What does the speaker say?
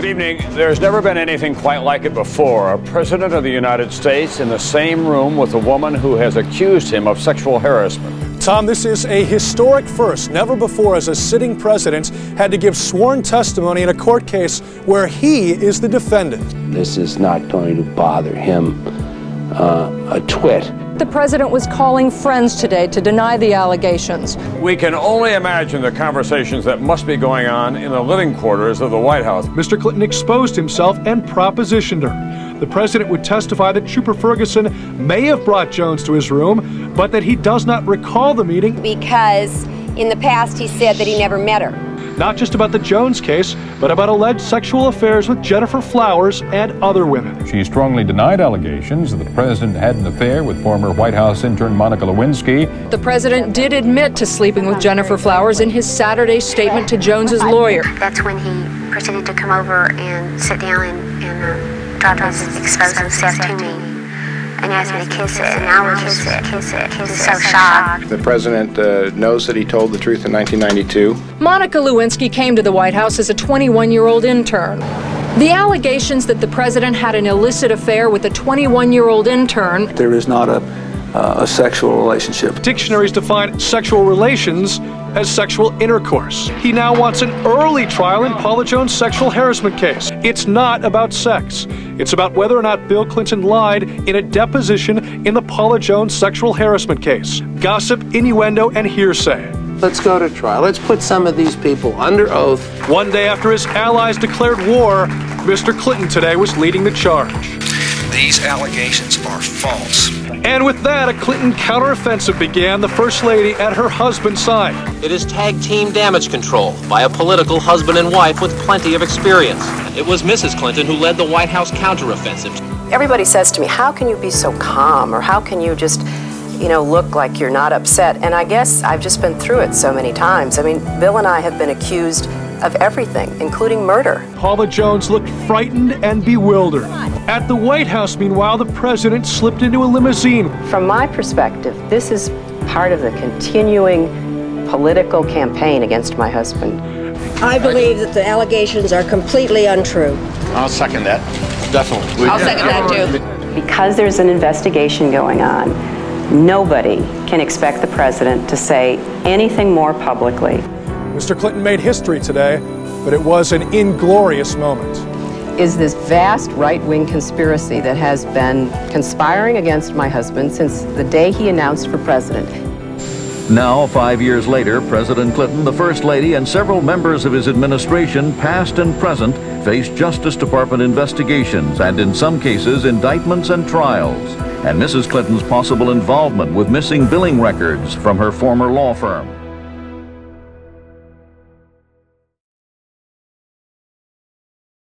Good evening. There's never been anything quite like it before. A president of the United States in the same room with a woman who has accused him of sexual harassment. Tom, this is a historic first. Never before has a sitting president had to give sworn testimony in a court case where he is the defendant. This is not going to bother him uh, a twit. The president was calling friends today to deny the allegations. We can only imagine the conversations that must be going on in the living quarters of the White House. Mr. Clinton exposed himself and propositioned her. The president would testify that Trooper Ferguson may have brought Jones to his room, but that he does not recall the meeting because in the past he said that he never met her not just about the Jones case, but about alleged sexual affairs with Gennifer Flowers and other women. She strongly denied allegations that the president had an affair with former White House intern Monica Lewinsky. The president did admit to sleeping with Gennifer Flowers in his Saturday statement to Jones's lawyer. That's when he proceeded to come over and sit down and, and uh, try to expose himself to me and asked me to kiss it, and I would kiss it, kiss it, kiss it. So shocked. The president uh, knows that he told the truth in 1992. Monica Lewinsky came to the White House as a 21 year old intern. The allegations that the president had an illicit affair with a 21 year old intern. There is not a uh, a sexual relationship. Dictionaries define sexual relations as sexual intercourse. He now wants an early trial in Paula Jones' sexual harassment case. It's not about sex. It's about whether or not Bill Clinton lied in a deposition in the Paula Jones sexual harassment case. Gossip, innuendo, and hearsay. Let's go to trial. Let's put some of these people under oath. One day after his allies declared war, Mr. Clinton today was leading the charge. These allegations are false. And with that, a Clinton counteroffensive began, the First Lady at her husband's side. It is tag team damage control by a political husband and wife with plenty of experience. It was Mrs. Clinton who led the White House counteroffensive. Everybody says to me, How can you be so calm? Or how can you just you know, look like you're not upset. And I guess I've just been through it so many times. I mean, Bill and I have been accused of everything, including murder. Paula Jones looked frightened and bewildered. At the White House, meanwhile, the president slipped into a limousine. From my perspective, this is part of the continuing political campaign against my husband. I believe that the allegations are completely untrue. I'll second that. Definitely. I'll second that too. Because there's an investigation going on, nobody can expect the president to say anything more publicly Mr. Clinton made history today, but it was an inglorious moment. Is this vast right wing conspiracy that has been conspiring against my husband since the day he announced for president. Now, five years later, President Clinton, the First Lady, and several members of his administration, past and present, face Justice Department investigations and, in some cases, indictments and trials. And Mrs. Clinton's possible involvement with missing billing records from her former law firm.